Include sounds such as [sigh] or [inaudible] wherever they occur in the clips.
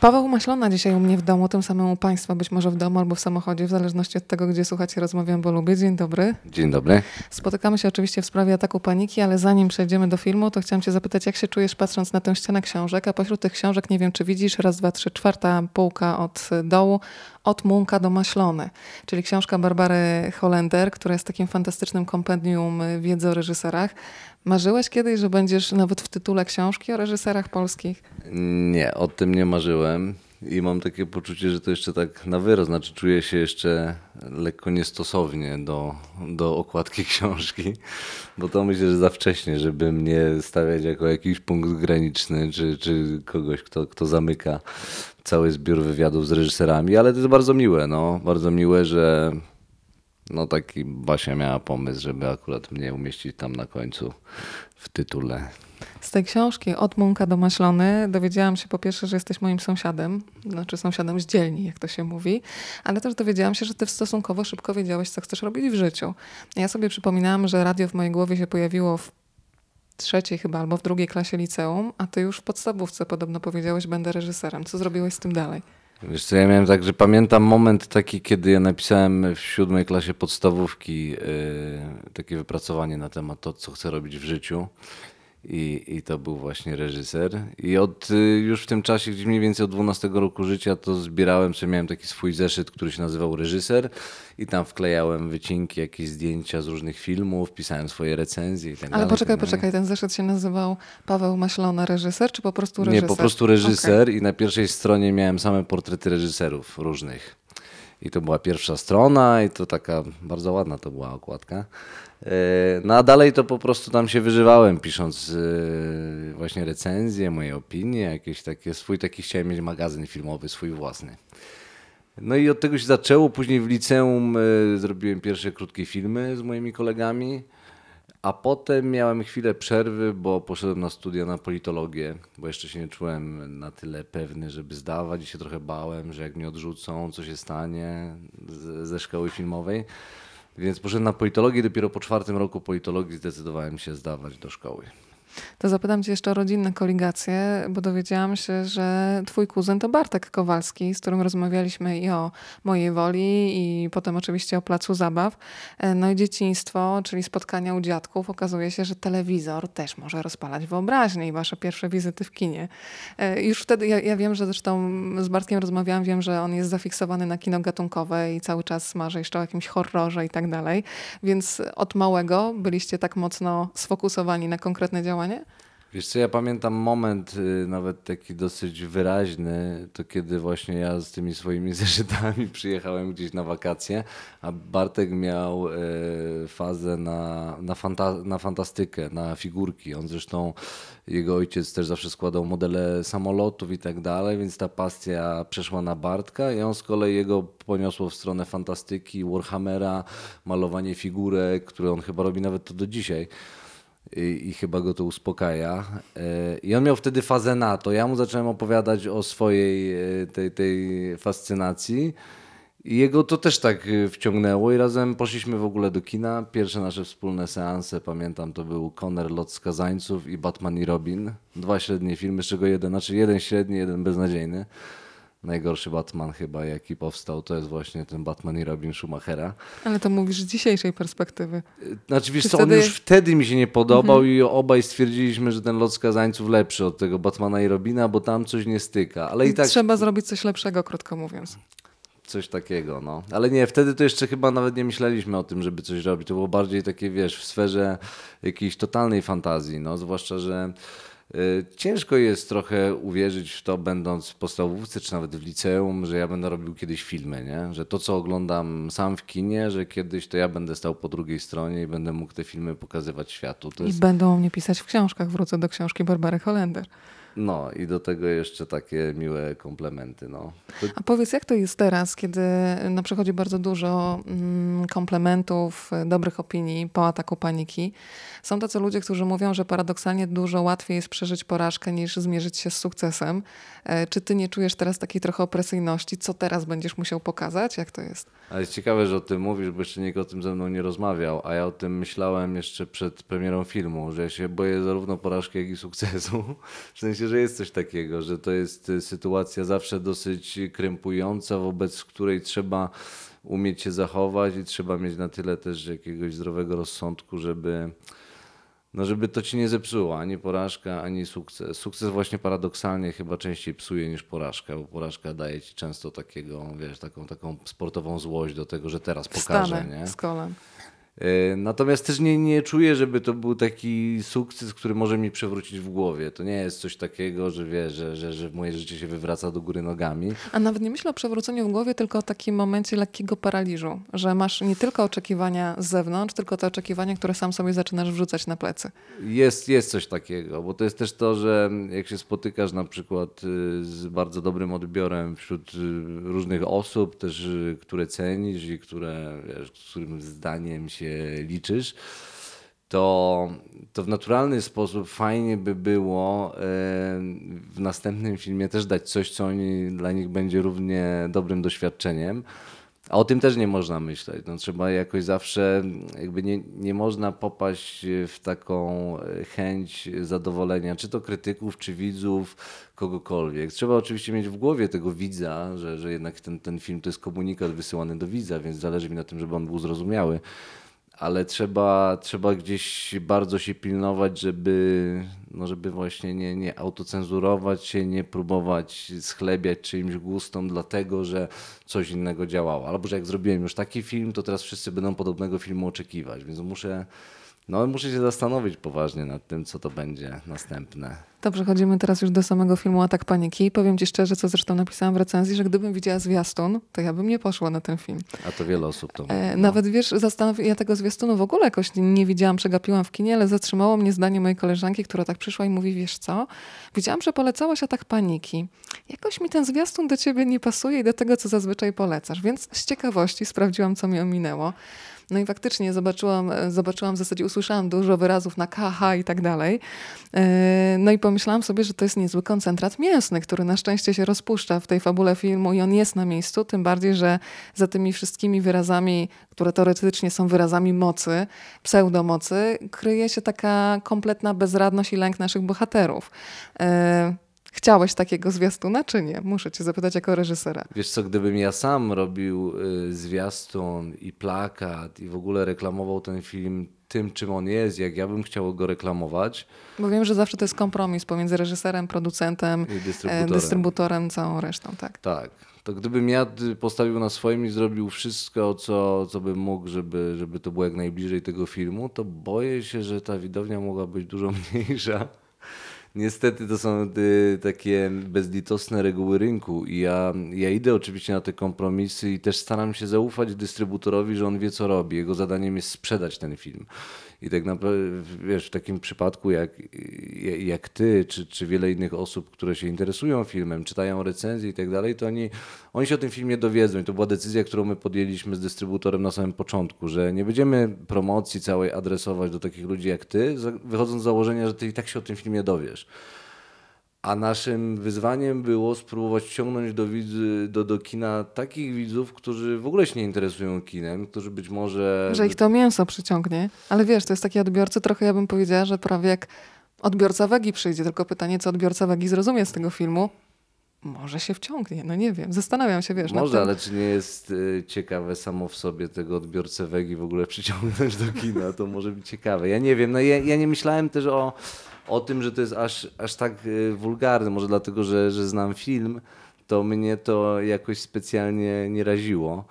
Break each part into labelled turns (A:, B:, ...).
A: Paweł Maślona dzisiaj u mnie w domu, tym samym u Państwa, być może w domu albo w samochodzie, w zależności od tego, gdzie słuchacie, rozmawiam, bo lubię. Dzień dobry.
B: Dzień dobry.
A: Spotykamy się oczywiście w sprawie ataku paniki, ale zanim przejdziemy do filmu, to chciałam Cię zapytać, jak się czujesz patrząc na tę ścianę książek, a pośród tych książek, nie wiem czy widzisz, raz, dwa, trzy, czwarta półka od dołu, od Munka do Maślony, czyli książka Barbary Holender, która jest takim fantastycznym kompendium wiedzy o reżyserach. Marzyłeś kiedyś, że będziesz nawet w tytule książki o reżyserach polskich?
B: Nie, o tym nie marzyłem i mam takie poczucie, że to jeszcze tak na wyrost, znaczy czuję się jeszcze lekko niestosownie do, do okładki [laughs] książki, bo to myślę, że za wcześnie, żeby mnie stawiać jako jakiś punkt graniczny, czy, czy kogoś, kto, kto zamyka cały zbiór wywiadów z reżyserami, ale to jest bardzo miłe, no, bardzo miłe, że no taki Basia miała pomysł, żeby akurat mnie umieścić tam na końcu w tytule.
A: Z tej książki Od Munka do Maślony dowiedziałam się po pierwsze, że jesteś moim sąsiadem, znaczy sąsiadem z dzielni, jak to się mówi, ale też dowiedziałam się, że ty stosunkowo szybko wiedziałeś, co chcesz robić w życiu. Ja sobie przypominałam, że radio w mojej głowie się pojawiło w trzeciej chyba albo w drugiej klasie liceum, a ty już w podstawówce podobno powiedziałeś, będę reżyserem. Co zrobiłeś z tym dalej?
B: Wiesz co, ja miałem tak, że pamiętam moment taki, kiedy ja napisałem w siódmej klasie podstawówki yy, takie wypracowanie na temat to, co chcę robić w życiu. I, I to był właśnie reżyser. I od y, już w tym czasie, gdzieś mniej więcej od 12 roku życia, to zbierałem sobie, miałem taki swój zeszyt, który się nazywał Reżyser i tam wklejałem wycinki, jakieś zdjęcia z różnych filmów, pisałem swoje recenzje i tak
A: Ale poczekaj, poczekaj, ten zeszyt się nazywał Paweł Maślona reżyser, czy po prostu reżyser?
B: Nie, po prostu reżyser okay. i na pierwszej stronie miałem same portrety reżyserów różnych. I to była pierwsza strona i to taka bardzo ładna to była okładka. E, no a dalej to po prostu tam się wyżywałem, pisząc e, właśnie recenzje, moje opinie, jakieś takie, swój taki chciałem mieć magazyn filmowy, swój własny. No i od tego się zaczęło. Później w liceum e, zrobiłem pierwsze krótkie filmy z moimi kolegami, a potem miałem chwilę przerwy, bo poszedłem na studia na politologię, bo jeszcze się nie czułem na tyle pewny, żeby zdawać i się trochę bałem, że jak mnie odrzucą, co się stanie ze szkoły filmowej. Więc poszedłem na politologię, dopiero po czwartym roku politologii zdecydowałem się zdawać do szkoły.
A: To zapytam cię jeszcze o rodzinne koligacje, bo dowiedziałam się, że twój kuzyn to Bartek Kowalski, z którym rozmawialiśmy i o mojej woli i potem oczywiście o placu zabaw. E, no i dzieciństwo, czyli spotkania u dziadków. Okazuje się, że telewizor też może rozpalać wyobraźnię i wasze pierwsze wizyty w kinie. E, już wtedy, ja, ja wiem, że zresztą z Bartkiem rozmawiałam, wiem, że on jest zafiksowany na kino gatunkowe i cały czas marzy jeszcze o jakimś horrorze i tak dalej. Więc od małego byliście tak mocno sfokusowani na konkretne działania nie?
B: Wiesz co, ja pamiętam moment y, nawet taki dosyć wyraźny, to kiedy właśnie ja z tymi swoimi [laughs] zeszytami przyjechałem gdzieś na wakacje, a Bartek miał e, fazę na, na, fanta na fantastykę, na figurki. On zresztą, jego ojciec też zawsze składał modele samolotów i tak dalej, więc ta pasja przeszła na Bartka i on z kolei jego poniosło w stronę fantastyki, Warhammera, malowanie figurek, które on chyba robi nawet to do dzisiaj i, i, chyba go to uspokaja. E, I on miał wtedy fazę na to. Ja mu zacząłem opowiadać o swojej e, tej, tej fascynacji. I jego to też tak e, wciągnęło i razem poszliśmy w ogóle do kina. Pierwsze nasze wspólne seanse, pamiętam, to był Conner, Lot Skazańców i Batman i Robin. Dwa średnie filmy, z czego jeden, znaczy jeden średni, jeden beznadziejny najgorszy Batman chyba, jaki powstał, to jest właśnie ten Batman i Robin Schumachera.
A: Ale to mówisz z dzisiejszej perspektywy.
B: Znaczy wiesz co, wtedy... on już wtedy mi się nie podobał mhm. i obaj stwierdziliśmy, że ten lot skazańców lepszy od tego Batmana i Robina, bo tam coś nie styka. Ale i tak...
A: Trzeba zrobić coś lepszego, krótko mówiąc.
B: Coś takiego, no. Ale nie, wtedy to jeszcze chyba nawet nie myśleliśmy o tym, żeby coś robić. To było bardziej takie, wiesz, w sferze jakiejś totalnej fantazji, no. Zwłaszcza, że ciężko jest trochę uwierzyć w to, będąc w podstawówce czy nawet w liceum, że ja będę robił kiedyś filmy, nie? że to, co oglądam sam w kinie, że kiedyś to ja będę stał po drugiej stronie i będę mógł te filmy pokazywać światu. To
A: I jest... będą o mnie pisać w książkach. Wrócę do książki Barbary Holender.
B: No i do tego jeszcze takie miłe komplementy. No.
A: To... A powiedz, jak to jest teraz, kiedy no, przychodzi bardzo dużo mm, komplementów, dobrych opinii po ataku paniki? Są tacy ludzie, którzy mówią, że paradoksalnie dużo łatwiej jest przeżyć porażkę niż zmierzyć się z sukcesem. E, czy ty nie czujesz teraz takiej trochę opresyjności? Co teraz będziesz musiał pokazać? Jak to jest?
B: Ale jest ciekawe, że o tym mówisz, bo jeszcze nikt o tym ze mną nie rozmawiał, a ja o tym myślałem jeszcze przed premierą filmu, że ja się boję zarówno porażki, jak i sukcesu. [laughs] W sensie, się, że jest coś takiego, że to jest sytuacja zawsze dosyć krępująca, wobec której trzeba umieć się zachować i trzeba mieć na tyle też jakiegoś zdrowego rozsądku, żeby, no żeby to ci nie zepsuło, ani porażka, ani sukces. Sukces właśnie paradoksalnie chyba częściej psuje niż porażka, bo porażka daje ci często takiego, wiesz, taką, taką sportową złość do tego, że teraz pokażę,
A: Wstanę
B: nie?
A: z kolem.
B: E, Natomiast też nie, nie czuję, żeby to był taki sukces, który może mi przewrócić w głowie. To nie jest coś takiego, że wiesz, że, że, że moje życie się wywraca do góry nogami.
A: A nawet nie myślę o przewróceniu w głowie, tylko o takim momencie lekkiego paraliżu, że masz nie tylko oczekiwania z zewnątrz, tylko te oczekiwania, które sam sobie zaczynasz wrzucać na plecy.
B: Jest, jest coś takiego, bo to jest też to, że jak się spotykasz na przykład y, z bardzo dobrym odbiorem wśród y, różnych osób, też y, które cenisz i które, wiesz, z którym zdaniem się liczysz, to, to w naturalny sposób fajnie by było e, w następnym filmie też dać coś, co oni, dla nich będzie równie dobrym doświadczeniem. A o tym też nie można myśleć. No, trzeba jakoś zawsze, jakby nie, nie można popaść w taką e, chęć zadowolenia, czy to krytyków, czy widzów, kogokolwiek. Trzeba oczywiście mieć w głowie tego widza, że, że jednak ten, ten film to jest komunikat wysyłany do widza, więc zależy mi na tym, żeby on był zrozumiały ale trzeba, trzeba gdzieś bardzo się pilnować, żeby, no żeby właśnie nie, nie autocenzurować się, nie próbować schlebiać czyimś gustom, dlatego że coś innego działało. Albo że jak zrobiłem już taki film, to teraz wszyscy będą podobnego filmu oczekiwać, więc muszę, no, muszę się zastanowić poważnie nad tym, co to będzie następne.
A: Dobrze, chodzimy teraz już do samego filmu Atak Paniki. Powiem ci szczerze, co zresztą napisałam w recenzji, że gdybym widziała zwiastun, to ja bym nie poszła na ten film.
B: A to wiele osób to mówi.
A: E,
B: no.
A: Nawet wiesz, zastanow... ja tego zwiastunu w ogóle jakoś nie widziałam, przegapiłam w kinie, ale zatrzymało mnie zdanie mojej koleżanki, która tak przyszła i mówi, wiesz co, widziałam, że polecałaś Atak Paniki. Jakoś mi ten zwiastun do ciebie nie pasuje i do tego, co zazwyczaj polecasz, więc z ciekawości sprawdziłam, co mi ominęło. No i faktycznie zobaczyłam, e, zobaczyłam w zasadzie, usłyszałam dużo wyrazów na KH i tak dalej. E, No i pomyślałam sobie, że to jest niezły koncentrat mięsny, który na szczęście się rozpuszcza w tej fabule filmu i on jest na miejscu, tym bardziej, że za tymi wszystkimi wyrazami, które teoretycznie są wyrazami mocy, pseudomocy, kryje się taka kompletna bezradność i lęk naszych bohaterów. Chciałeś takiego zwiastuna, czy nie? Muszę cię zapytać jako reżysera.
B: Wiesz co, gdybym ja sam robił y, zwiastun i plakat i w ogóle reklamował ten film tym, czym on jest, jak ja bym chciał go reklamować
A: Bo wiem, że zawsze to jest kompromis pomiędzy reżyserem, producentem,
B: i
A: e,
B: dystrybutorem.
A: dystrybutorem, całą resztą, tak.
B: Tak. To gdybym ja y, postawił na swoim i zrobił wszystko, co, co bym mógł, żeby, żeby to było jak najbliżej tego filmu, to boję się, że ta widownia mogła być dużo [laughs] mniejsza. Niestety to są y, takie bezlitosne reguły rynku i ja, ja idę oczywiście na te kompromisy i też staram się zaufać dystrybutorowi, że on wie co robi. Jego zadaniem jest sprzedać ten film. I tak naprawdę, wiesz, w takim przypadku jak, jak ty, czy, czy wiele innych osób, które się interesują filmem, czytają recenzje i tak dalej, to oni, oni się o tym filmie dowiedzą. I to była decyzja, którą my podjęliśmy z dystrybutorem na samym początku, że nie będziemy promocji całej adresować do takich ludzi jak ty, wychodząc z założenia, że ty i tak się o tym filmie dowiesz. A naszym wyzwaniem było spróbować wciągnąć do, widz- do, do kina takich widzów, którzy w ogóle się nie interesują kinem, którzy być może...
A: Że ich to mięso przyciągnie. Ale wiesz, to jest taki odbiorcy, trochę ja bym powiedziała, że prawie jak odbiorca wegi przyjdzie, tylko pytanie, co odbiorca wegi zrozumie z tego filmu. Może się wciągnie, no nie wiem. Zastanawiam się, wiesz.
B: Może, ale czy nie jest y, ciekawe samo w sobie tego odbiorcę wegi w ogóle [laughs] przyciągnąć do kina? To może być ciekawe. Ja nie wiem. No ja, ja nie myślałem też o, o tym, że to jest aż, aż tak y, wulgarne. Może dlatego, że, że znam film, to mnie to jakoś specjalnie nie raziło.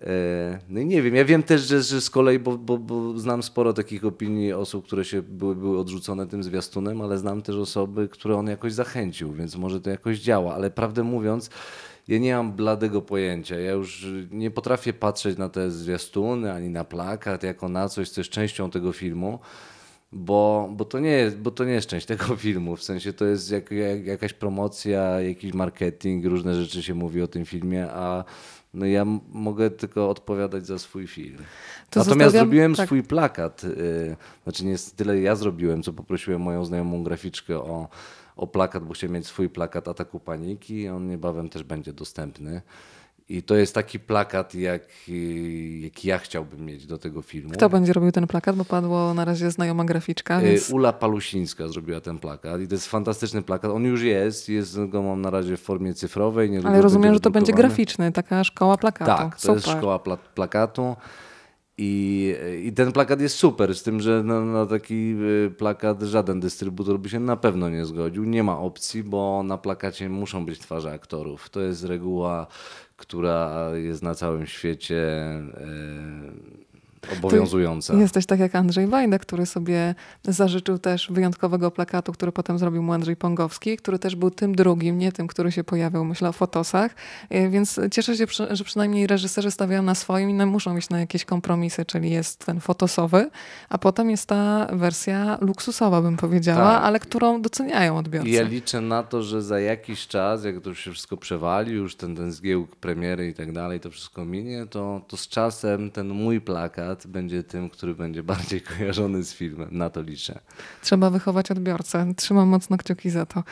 B: E, No i nie wiem, ja wiem też, że, że z kolei, bo, bo, bo znam sporo takich opinii osób, które się były, były odrzucone tym zwiastunem, ale znam też osoby, które on jakoś zachęcił, więc może to jakoś działa, ale prawdę mówiąc, ja nie mam bladego pojęcia. Ja już nie potrafię patrzeć na te zwiastuny ani na plakat jako na coś, co jest częścią tego filmu. Bo, bo, to nie jest, bo to nie jest część tego [laughs] filmu, w sensie to jest jak, jak, jakaś promocja, jakiś marketing, różne rzeczy się mówi o tym filmie, a no ja mogę tylko odpowiadać za swój film.
A: To
B: Natomiast zrobiłem
A: tak.
B: swój plakat, y, znaczy nie tyle ja zrobiłem, co poprosiłem moją znajomą graficzkę o, o plakat, bo chciałem mieć swój plakat Ataku Paniki, on niebawem też będzie dostępny. I to jest taki plakat, jak, jaki ja chciałbym mieć do tego filmu.
A: Kto będzie robił ten plakat? Bo padło na razie znajoma graficzka.
B: Y,
A: Więc...
B: Ula Palusińska zrobiła ten plakat i to jest fantastyczny plakat. On już jest, jest go mam na razie w formie cyfrowej. niedługo
A: Ale rozumiem, że to będzie graficzny, taka szkoła plakatu.
B: Tak, to
A: Super.
B: jest szkoła pla plakatu. I, I ten plakat jest super, z tym, że na, na taki y, plakat żaden dystrybutor by się na pewno nie zgodził. Nie ma opcji, bo na plakacie muszą być twarze aktorów. To jest reguła, która jest na całym świecie e, obowiązująca.
A: Jesteś tak jak Andrzej Wajda, który sobie zażyczył też wyjątkowego plakatu, który potem zrobił mu Andrzej Pongowski, który też był tym drugim, nie tym, który się pojawiał, myślę, o fotosach. E, Więc cieszę się, że przynajmniej reżyserzy stawiają na swoim i no muszą iść na jakieś kompromisy, czyli jest ten fotosowy, a potem jest ta wersja luksusowa, bym powiedziała,
B: Tak.
A: ale którą doceniają odbiorcy.
B: I ja liczę na to, że za jakiś czas, jak to już się wszystko przewali, już ten, ten zgiełk premiery i tak dalej, to wszystko minie, to, to z czasem ten mój plakat będzie tym, który będzie bardziej [laughs] kojarzony z filmem. Na to liczę.
A: Trzeba wychować odbiorcę. Trzymam mocno kciuki za to.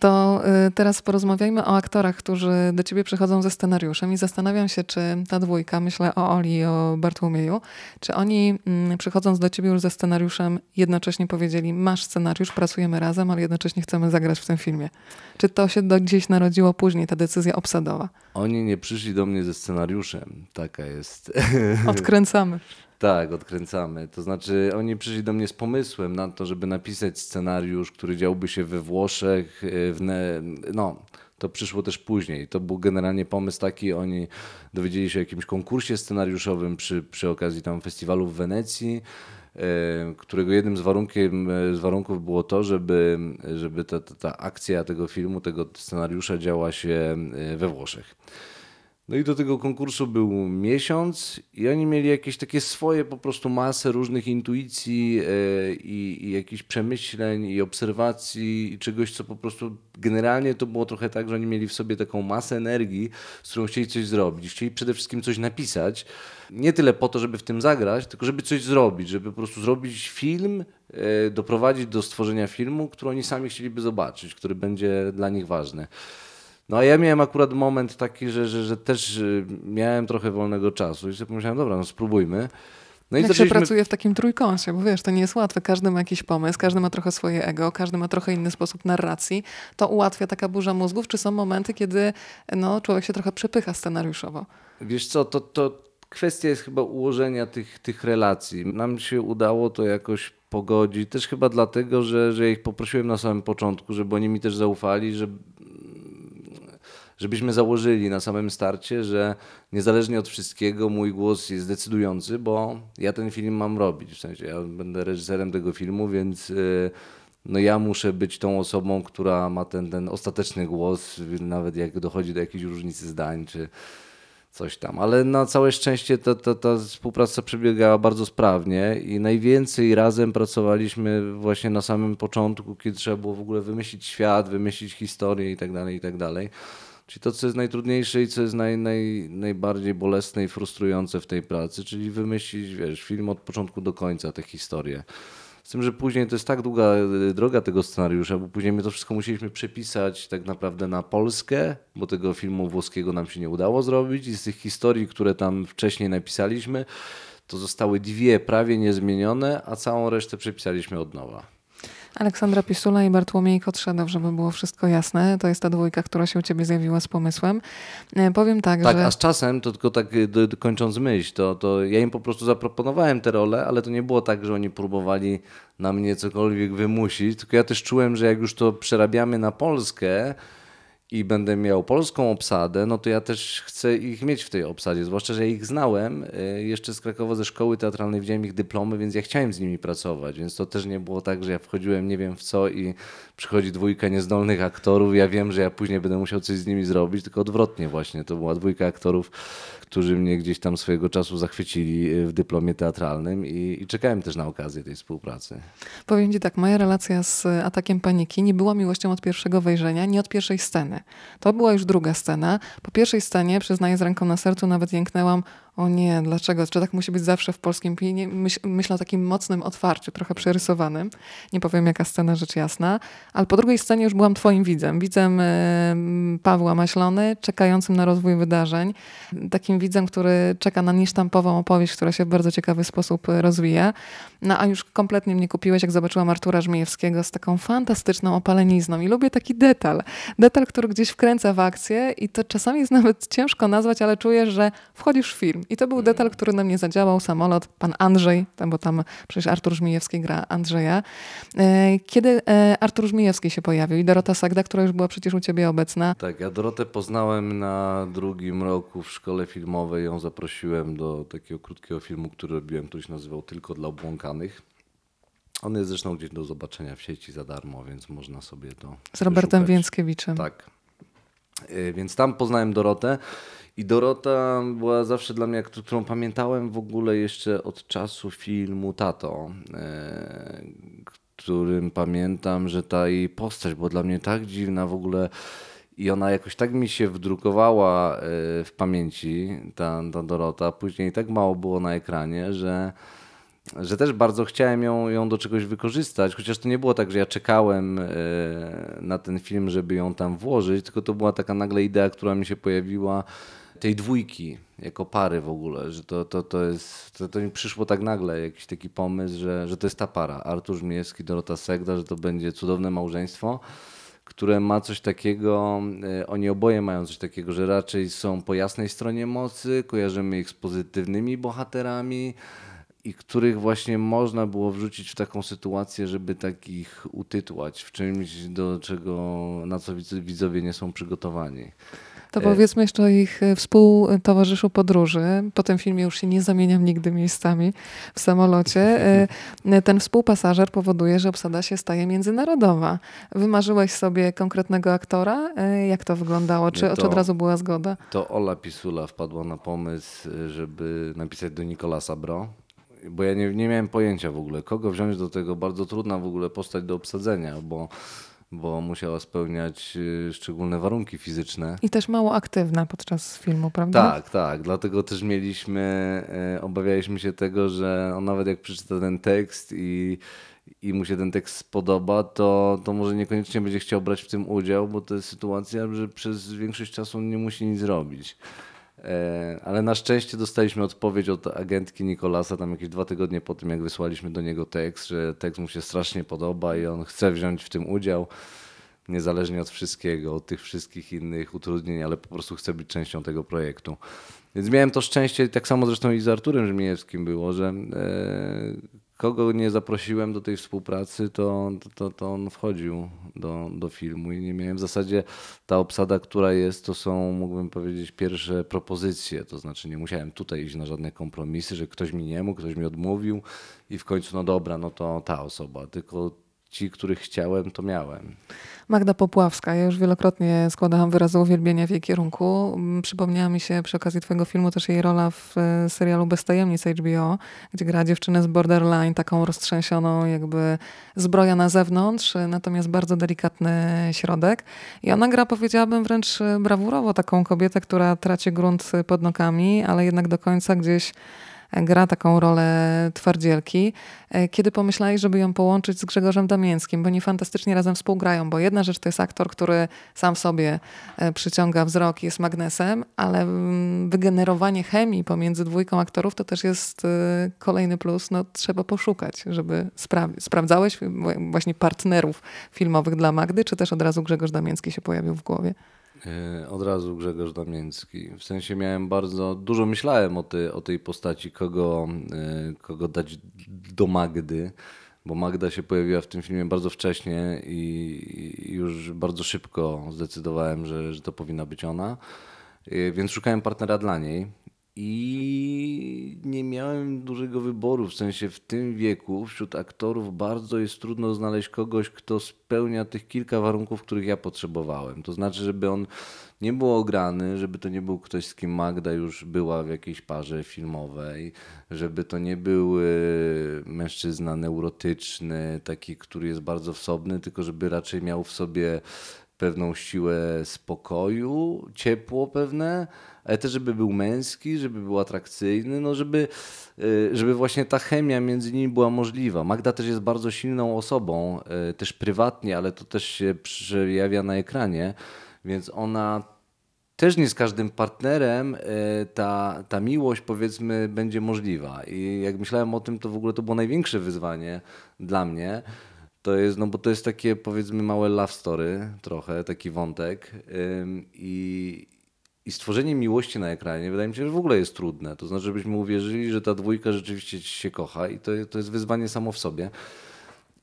A: To y, teraz porozmawiajmy o aktorach, którzy do ciebie przychodzą ze scenariuszem i zastanawiam się, czy ta dwójka, myślę o Oli i o Bartłomieju, czy oni mm, przychodząc do ciebie już ze scenariuszem jednocześnie powiedzieli, masz scenariusz, pracujemy razem, ale jednocześnie chcemy zagrać w tym filmie. Czy to się do gdzieś narodziło później, ta decyzja obsadowa?
B: Oni nie przyszli do mnie ze scenariuszem. Taka jest. [laughs]
A: Odkręcamy.
B: Tak, odkręcamy. To znaczy, oni przyszli do mnie z pomysłem na to, żeby napisać scenariusz, który działby się we Włoszech. y, W ne... No, to przyszło też później. To był generalnie pomysł taki, oni dowiedzieli się o jakimś konkursie scenariuszowym przy, przy okazji tam festiwalu w Wenecji, y, którego jednym z, warunkiem, y, z warunków było to, żeby, żeby ta, ta, ta akcja tego filmu, tego scenariusza działa się we Włoszech. No i do tego konkursu był miesiąc i oni mieli jakieś takie swoje po prostu masę różnych intuicji e, i, i jakichś przemyśleń i obserwacji i czegoś, co po prostu generalnie to było trochę tak, że oni mieli w sobie taką masę energii, z którą chcieli coś zrobić. Chcieli przede wszystkim coś napisać. Nie tyle po to, żeby w tym zagrać, tylko żeby coś zrobić, żeby po prostu zrobić film, e, doprowadzić do stworzenia filmu, który oni sami chcieliby zobaczyć, który będzie dla nich ważny. No a ja miałem akurat moment taki, że, że, że też y, miałem trochę wolnego czasu i sobie pomyślałem, dobra, no spróbujmy. No i
A: Jak się
B: zaczęliśmy...
A: pracuje w takim trójkącie, bo wiesz, to nie jest łatwe. Każdy ma jakiś pomysł, każdy ma trochę swoje ego, każdy ma trochę inny sposób narracji. To ułatwia taka burza mózgów, czy są momenty, kiedy no, człowiek się trochę przepycha scenariuszowo?
B: Wiesz co, to, to kwestia jest chyba ułożenia tych, tych relacji. Nam się udało to jakoś pogodzić, też chyba dlatego, że, że ich poprosiłem na samym początku, żeby oni mi też zaufali, że żebyśmy założyli na samym starcie, że niezależnie od wszystkiego mój głos jest decydujący, bo ja ten film mam robić. W sensie ja będę reżyserem tego filmu, więc y, no ja muszę być tą osobą, która ma ten, ten ostateczny głos, nawet jak dochodzi do jakiejś różnicy zdań, czy coś tam. Ale na całe szczęście ta, ta, ta współpraca przebiegała bardzo sprawnie i najwięcej razem pracowaliśmy właśnie na samym początku, kiedy trzeba było w ogóle wymyślić świat, wymyślić historię i tak dalej, i tak dalej. Czyli to, co jest najtrudniejsze i co jest naj, naj, najbardziej bolesne i frustrujące w tej pracy, czyli wymyślić, wiesz, film od początku do końca, tę historię. Z tym, że później to jest tak długa y, droga tego scenariusza, bo później my to wszystko musieliśmy przepisać tak naprawdę na Polskę, bo tego filmu włoskiego nam się nie udało zrobić i z tych historii, które tam wcześniej napisaliśmy, to zostały dwie prawie niezmienione, a całą resztę przepisaliśmy od nowa.
A: Aleksandra Pisula i Bartłomiej Kotrzedow, żeby było wszystko jasne. To jest ta dwójka, która się u ciebie zjawiła z pomysłem. E, Powiem tak,
B: Tak,
A: że...
B: a z czasem, to tylko tak do, do, kończąc myśl, to, to ja im po prostu zaproponowałem te role, ale to nie było tak, że oni próbowali na mnie cokolwiek wymusić, tylko ja też czułem, że jak już to przerabiamy na Polskę i będę miał polską obsadę, no to ja też chcę ich mieć w tej obsadzie, zwłaszcza, że ich znałem y, jeszcze z Krakowa ze szkoły teatralnej, widziałem ich dyplomy, więc ja chciałem z nimi pracować, więc to też nie było tak, że ja wchodziłem nie wiem w co i przychodzi dwójka niezdolnych aktorów, ja wiem, że ja później będę musiał coś z nimi zrobić, tylko odwrotnie właśnie, to była dwójka aktorów, którzy mnie gdzieś tam swojego czasu zachwycili y, w dyplomie teatralnym i, i czekałem też na okazję tej współpracy.
A: Powiem ci tak, moja relacja z Atakiem Paniki nie była miłością od pierwszego wejrzenia, nie od pierwszej sceny. To była już druga scena. Po pierwszej scenie, przyznaję z ręką na sercu, nawet jęknęłam, O nie, dlaczego? Czy tak musi być zawsze w polskim kinie? Myśl, myślę o takim mocnym otwarciu, trochę przerysowanym. Nie powiem jaka scena, rzecz jasna. Ale po drugiej scenie już byłam twoim widzem. Widzem Pawła Maślony, czekającym na rozwój wydarzeń. Takim widzem, który czeka na niesztampową opowieść, która się w bardzo ciekawy sposób rozwija. No a już kompletnie mnie kupiłeś, jak zobaczyłam Artura Żmijewskiego z taką fantastyczną opalenizną. I lubię taki detal. Detal, który gdzieś wkręca w akcję i to czasami jest nawet ciężko nazwać, ale czujesz, że wchodzisz w film. I to był detal, który na mnie zadziałał. Samolot, pan Andrzej, tam, bo tam przecież Artur Żmijewski gra Andrzeja. E, Kiedy e, Artur Żmijewski się pojawił i Dorota Sagda, która już była przecież u ciebie obecna.
B: Tak, ja Dorotę poznałem na drugim roku w szkole filmowej. Ją zaprosiłem do takiego krótkiego filmu, który robiłem, który się nazywał Tylko dla obłąkanych. On jest zresztą gdzieś do zobaczenia w sieci za darmo, więc można sobie to.
A: Z Robertem
B: wyszukać.
A: Więckiewiczem.
B: Tak. Y, Więc tam poznałem Dorotę i Dorota była zawsze dla mnie, któ- którą pamiętałem w ogóle jeszcze od czasu filmu Tato, y, którym pamiętam, że ta jej postać była dla mnie tak dziwna w ogóle i ona jakoś tak mi się wdrukowała y, w pamięci, ta, ta Dorota. Później tak mało było na ekranie, że że też bardzo chciałem ją, ją do czegoś wykorzystać, chociaż to nie było tak, że ja czekałem e, na ten film, żeby ją tam włożyć, tylko to była taka nagle idea, która mi się pojawiła tej dwójki jako pary w ogóle, że to, to, to jest, to, to mi przyszło tak nagle, jakiś taki pomysł, że, że to jest ta para, Artur Żmijewski, Dorota Segda, że to będzie cudowne małżeństwo, które ma coś takiego, e, oni oboje mają coś takiego, że raczej są po jasnej stronie mocy, kojarzymy ich z pozytywnymi bohaterami, i których właśnie można było wrzucić w taką sytuację, żeby takich utytłać w czymś, do czego, na co widz- widzowie nie są przygotowani.
A: To powiedzmy jeszcze o ich e, współtowarzyszu podróży. Po tym filmie już się nie zamieniam nigdy miejscami w samolocie. E, Ten współpasażer powoduje, że obsada się staje międzynarodowa. Wymarzyłeś sobie konkretnego aktora? E, Jak to wyglądało? Czy,
B: Nie,
A: czy
B: to-
A: od razu była zgoda?
B: To Ola Pisula wpadła na pomysł, żeby napisać do Nikolasa Bro, bo ja nie, nie miałem pojęcia w ogóle, kogo wziąć do tego. Bardzo trudna w ogóle postać do obsadzenia, bo, bo musiała spełniać y, szczególne warunki fizyczne.
A: I też mało aktywna podczas filmu, prawda?
B: Tak, tak. Dlatego też mieliśmy, e, obawialiśmy się tego, że on nawet jak przeczyta ten tekst i, i mu się ten tekst spodoba, to, to może niekoniecznie będzie chciał brać w tym udział, bo to jest sytuacja, że przez większość czasu on nie musi nic robić. E, Ale na szczęście dostaliśmy odpowiedź od agentki Nikolasa tam jakieś dwa tygodnie po tym, jak wysłaliśmy do niego tekst, że tekst mu się strasznie podoba i on chce wziąć w tym udział niezależnie od wszystkiego, od tych wszystkich innych utrudnień, ale po prostu chcę być częścią tego projektu. Więc miałem to szczęście, tak samo zresztą i z Arturem Żmijewskim było, że e, kogo nie zaprosiłem do tej współpracy, to, to, to on wchodził do, do filmu i nie miałem w zasadzie ta obsada, która jest, to są, mógłbym powiedzieć, pierwsze propozycje, to znaczy nie musiałem tutaj iść na żadne kompromisy, że ktoś mi nie mógł, ktoś mi odmówił i w końcu, no dobra, no to ta osoba, tylko ci, których chciałem, to miałem.
A: Magda Popławska. Ja już wielokrotnie składałam wyrazy uwielbienia w jej kierunku. Przypomniała mi się przy okazji twojego filmu też jej rola w e, serialu Bez tajemnic HBO, gdzie gra dziewczynę z borderline, taką roztrzęsioną jakby zbroja na zewnątrz, e, natomiast bardzo delikatny środek. I ona gra, powiedziałabym, wręcz e, brawurowo taką kobietę, która traci grunt pod nogami, ale jednak do końca gdzieś gra taką rolę twardzielki. E, Kiedy pomyślałeś, żeby ją połączyć z Grzegorzem Damięckim, bo oni fantastycznie razem współgrają, bo jedna rzecz to jest aktor, który sam sobie e, przyciąga wzrok, jest magnesem, ale mm, wygenerowanie chemii pomiędzy dwójką aktorów to też jest e, kolejny plus. No, trzeba poszukać, żeby sprawdzić. Sprawdzałeś właśnie partnerów filmowych dla Magdy, czy też od razu Grzegorz Damięcki się pojawił w głowie?
B: E, Od razu Grzegorz Damięcki. W sensie miałem bardzo, dużo myślałem o, tej o tej postaci, kogo, e, kogo dać do Magdy, bo Magda się pojawiła w tym filmie bardzo wcześnie i i już bardzo szybko zdecydowałem, że, że to powinna być ona. E, Więc szukałem partnera dla niej i nie miałem dużego wyboru. W sensie w tym wieku wśród aktorów bardzo jest trudno znaleźć kogoś, kto spełnia tych kilka warunków, których ja potrzebowałem. To znaczy, żeby on nie był ograny, żeby to nie był ktoś, z kim Magda już była w jakiejś parze filmowej, żeby to nie był e, mężczyzna neurotyczny, taki, który jest bardzo wsobny, tylko żeby raczej miał w sobie pewną siłę spokoju, ciepło pewne, ale też żeby był męski, żeby był atrakcyjny, no żeby, y, żeby właśnie ta chemia między nimi była możliwa. Magda też jest bardzo silną osobą, y, też prywatnie, ale to też się przejawia na ekranie, więc ona też nie z każdym partnerem y, ta, ta miłość powiedzmy będzie możliwa. I jak myślałem o tym, to w ogóle to było największe wyzwanie dla mnie. To jest, no bo to jest takie powiedzmy małe love story trochę, taki wątek. I, i stworzenie miłości na ekranie wydaje mi się, że w ogóle jest trudne. To znaczy, żebyśmy uwierzyli, że ta dwójka rzeczywiście się kocha i to, to jest wyzwanie samo w sobie.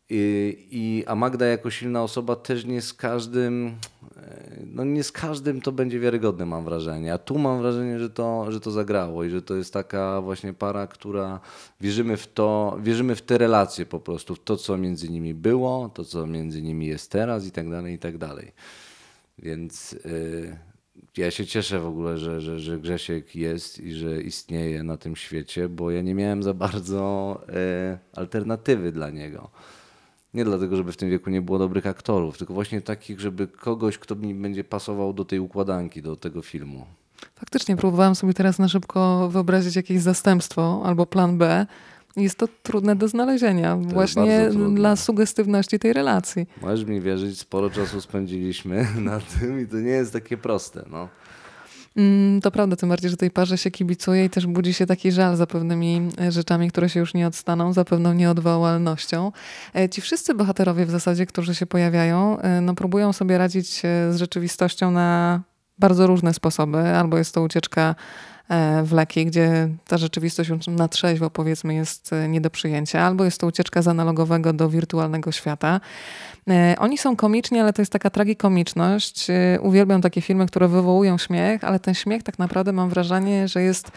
B: I, I, a Magda jako silna osoba też nie z każdym, e, no nie z każdym to będzie wiarygodne, mam wrażenie. A tu mam wrażenie, że to, że to zagrało i że to jest taka właśnie para, która wierzymy w to, wierzymy w te relacje po prostu, w to, co między nimi było, to, co między nimi jest teraz i tak dalej, i tak dalej. Więc yy, ja się cieszę w ogóle, że, że, że Grzesiek jest i że istnieje na tym świecie, bo ja nie miałem za bardzo e, alternatywy dla niego. Nie dlatego, żeby w tym wieku nie było dobrych aktorów, tylko właśnie takich, żeby kogoś, kto mi będzie pasował do tej układanki, do tego filmu.
A: Faktycznie próbowałam sobie teraz na szybko wyobrazić jakieś zastępstwo albo plan B. Jest to trudne do znalezienia,
B: To
A: właśnie dla sugestywności tej relacji.
B: Możesz mi wierzyć, sporo czasu spędziliśmy [laughs] na tym i to nie jest takie proste. No.
A: Mm, to prawda, tym bardziej, że tej parze się kibicuje i też budzi się taki żal za pewnymi e, rzeczami, które się już nie odstaną, za pewną nieodwołalnością. E, ci wszyscy bohaterowie w zasadzie, którzy się pojawiają, e, no, próbują sobie radzić z rzeczywistością na bardzo różne sposoby. Albo jest to ucieczka w leki, gdzie ta rzeczywistość na trzeźwo powiedzmy jest nie do przyjęcia, albo jest to ucieczka z analogowego do wirtualnego świata. E, oni są komiczni, ale to jest taka tragikomiczność. E, uwielbiam takie filmy, które wywołują śmiech, ale ten śmiech tak naprawdę mam wrażenie, że jest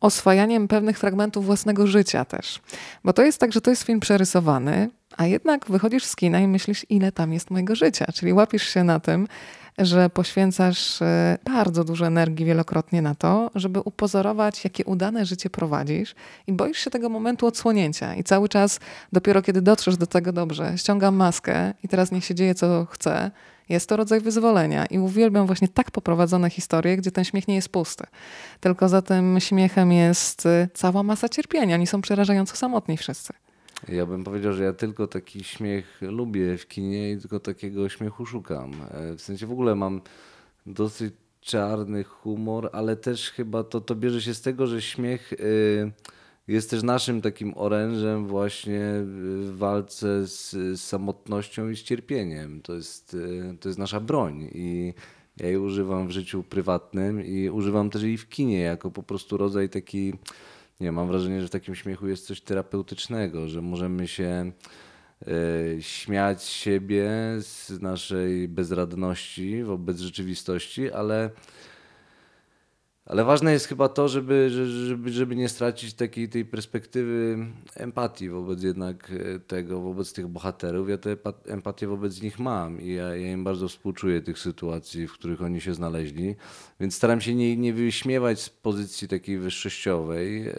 A: oswajaniem pewnych fragmentów własnego życia też. Bo to jest tak, że to jest film przerysowany, a jednak wychodzisz z kina i myślisz, ile tam jest mojego życia. Czyli łapisz się na tym, że poświęcasz e, bardzo dużo energii wielokrotnie na to, żeby upozorować, jakie udane życie prowadzisz i boisz się tego momentu odsłonięcia. I cały czas, dopiero kiedy dotrzesz do tego dobrze, ściągam maskę i teraz niech się dzieje, co chcę, jest to rodzaj wyzwolenia. I uwielbiam właśnie tak poprowadzone historie, gdzie ten śmiech nie jest pusty. Tylko za tym śmiechem jest e, cała masa cierpienia. Oni są przerażająco samotni wszyscy.
B: Ja bym powiedział, że ja tylko taki śmiech lubię w kinie i tylko takiego śmiechu szukam. E, w sensie w ogóle mam dosyć czarny humor, ale też chyba to, to bierze się z tego, że śmiech y, jest też naszym takim orężem właśnie w walce z, samotnością i z cierpieniem. To jest, y, to jest nasza broń i ja jej używam w życiu prywatnym i używam też jej w kinie jako po prostu rodzaj taki nie, mam wrażenie, że w takim śmiechu jest coś terapeutycznego, że możemy się y, śmiać siebie z naszej bezradności wobec rzeczywistości, ale ale ważne jest chyba to, żeby, żeby, żeby nie stracić takiej tej perspektywy empatii wobec jednak e, tego, wobec tych bohaterów. Ja tę empatię wobec nich mam i ja, ja im bardzo współczuję tych sytuacji, w których oni się znaleźli. Więc staram się nie, nie wyśmiewać z pozycji takiej wyższościowej. E,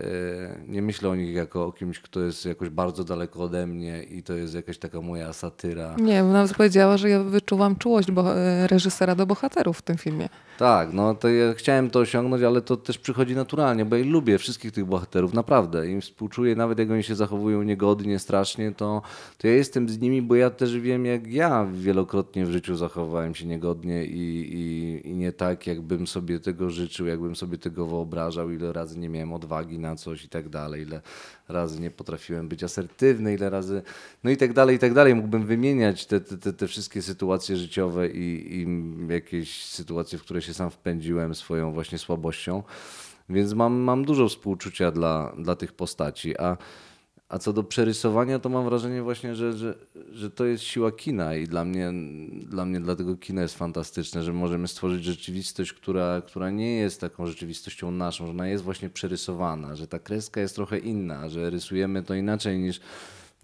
B: nie myślę o nich jako o kimś, kto jest jakoś bardzo daleko ode mnie i to jest jakaś taka moja satyra.
A: Nie, bo nawet powiedziała, że ja wyczuwam czułość e, reżysera do bohaterów w tym filmie.
B: Tak, no to ja chciałem to osiągnąć, ale to też przychodzi naturalnie, bo ja lubię wszystkich tych bohaterów, naprawdę. Im współczuję, nawet jak oni się zachowują niegodnie, strasznie, to, to ja jestem z nimi, bo ja też wiem, jak ja wielokrotnie w życiu zachowałem się niegodnie i, i, i nie tak, jakbym sobie tego życzył, jakbym sobie tego wyobrażał, ile razy nie miałem odwagi na coś i tak dalej, ile razy nie potrafiłem być asertywny, ile razy, no i tak dalej, i tak dalej. Mógłbym wymieniać te, te, te wszystkie sytuacje życiowe i, i jakieś sytuacje, w które się sam wpędziłem swoją właśnie słabością. Więc mam, mam dużo współczucia dla, dla tych postaci. A a co do przerysowania, to mam wrażenie właśnie, że, że, że to jest siła kina i dla mnie, dla mnie dlatego kino jest fantastyczne, że możemy stworzyć rzeczywistość, która, która nie jest taką rzeczywistością naszą, że ona jest właśnie przerysowana, że ta kreska jest trochę inna, że rysujemy to inaczej niż,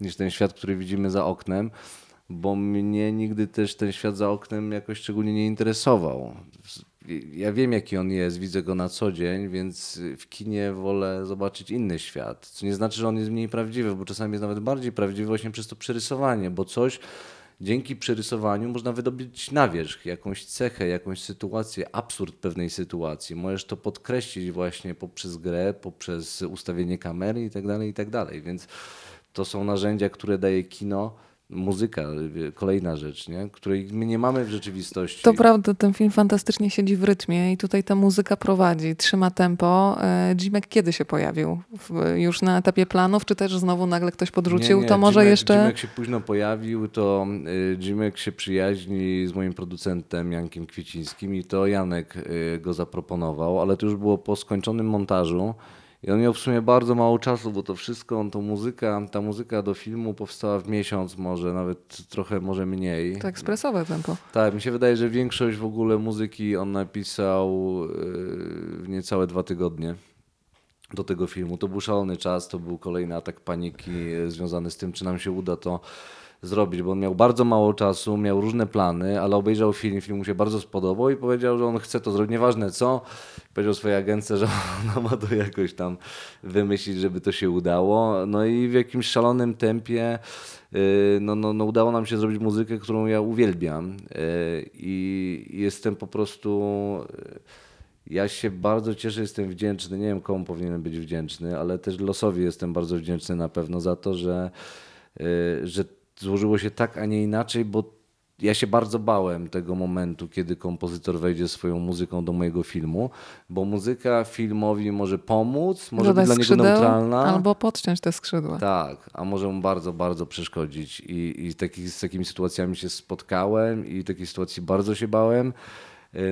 B: niż ten świat, który widzimy za oknem bo mnie nigdy też ten świat za oknem jakoś szczególnie nie interesował ja wiem, jaki on jest, widzę go na co dzień, więc w kinie wolę zobaczyć inny świat. Co nie znaczy, że on jest mniej prawdziwy, bo czasami jest nawet bardziej prawdziwy właśnie przez to przerysowanie, bo coś dzięki przerysowaniu można wydobyć na wierzch jakąś cechę, jakąś sytuację, absurd pewnej sytuacji. Możesz to podkreślić właśnie poprzez grę, poprzez ustawienie kamery i tak dalej, i tak. Więc to są narzędzia, które daje kino muzyka, kolejna rzecz, nie? której my nie mamy w rzeczywistości.
A: To prawda, ten film fantastycznie siedzi w rytmie i tutaj ta muzyka prowadzi, trzyma tempo. E, Jimek kiedy się pojawił? Już na etapie planów, czy też znowu nagle ktoś podrzucił?
B: Nie, nie.
A: To może
B: Jimek,
A: jeszcze...
B: Jimek się późno pojawił, to y, Jimek się przyjaźni z moim producentem Jankiem Kwiecińskim i to Janek y, go zaproponował, ale to już było po skończonym montażu. I on miał w sumie bardzo mało czasu, bo to wszystko, to muzyka, ta muzyka do filmu powstała w miesiąc może, nawet trochę może mniej.
A: To ekspresowe tempo.
B: Tak, mi się wydaje, że większość w ogóle muzyki on napisał yy, w niecałe dwa tygodnie do tego filmu. To był szalony czas, to był kolejny atak paniki yy, związany z tym, czy nam się uda to zrobić, bo on miał bardzo mało czasu, miał różne plany, ale obejrzał film, film mu się bardzo spodobał i powiedział, że on chce to zrobić, nieważne co. Powiedział swojej agence, że [laughs] ona ma to jakoś tam wymyślić, żeby to się udało. No i w jakimś szalonym tempie yy, no, no, no udało nam się zrobić muzykę, którą ja uwielbiam yy, i jestem po prostu... Yy, ja się bardzo cieszę, jestem wdzięczny. Nie wiem, komu powinienem być wdzięczny, ale też losowi jestem bardzo wdzięczny na pewno za to, że, że złożyło się tak, a nie inaczej, bo ja się bardzo bałem tego momentu, kiedy kompozytor wejdzie swoją muzyką do mojego filmu, bo muzyka filmowi może pomóc, może
A: Dodać
B: być dla
A: skrzydeł,
B: niego neutralna.
A: Albo podciąć te skrzydła.
B: Tak, a może mu bardzo, bardzo przeszkodzić. I, i taki, z takimi sytuacjami się spotkałem i takiej sytuacji bardzo się bałem.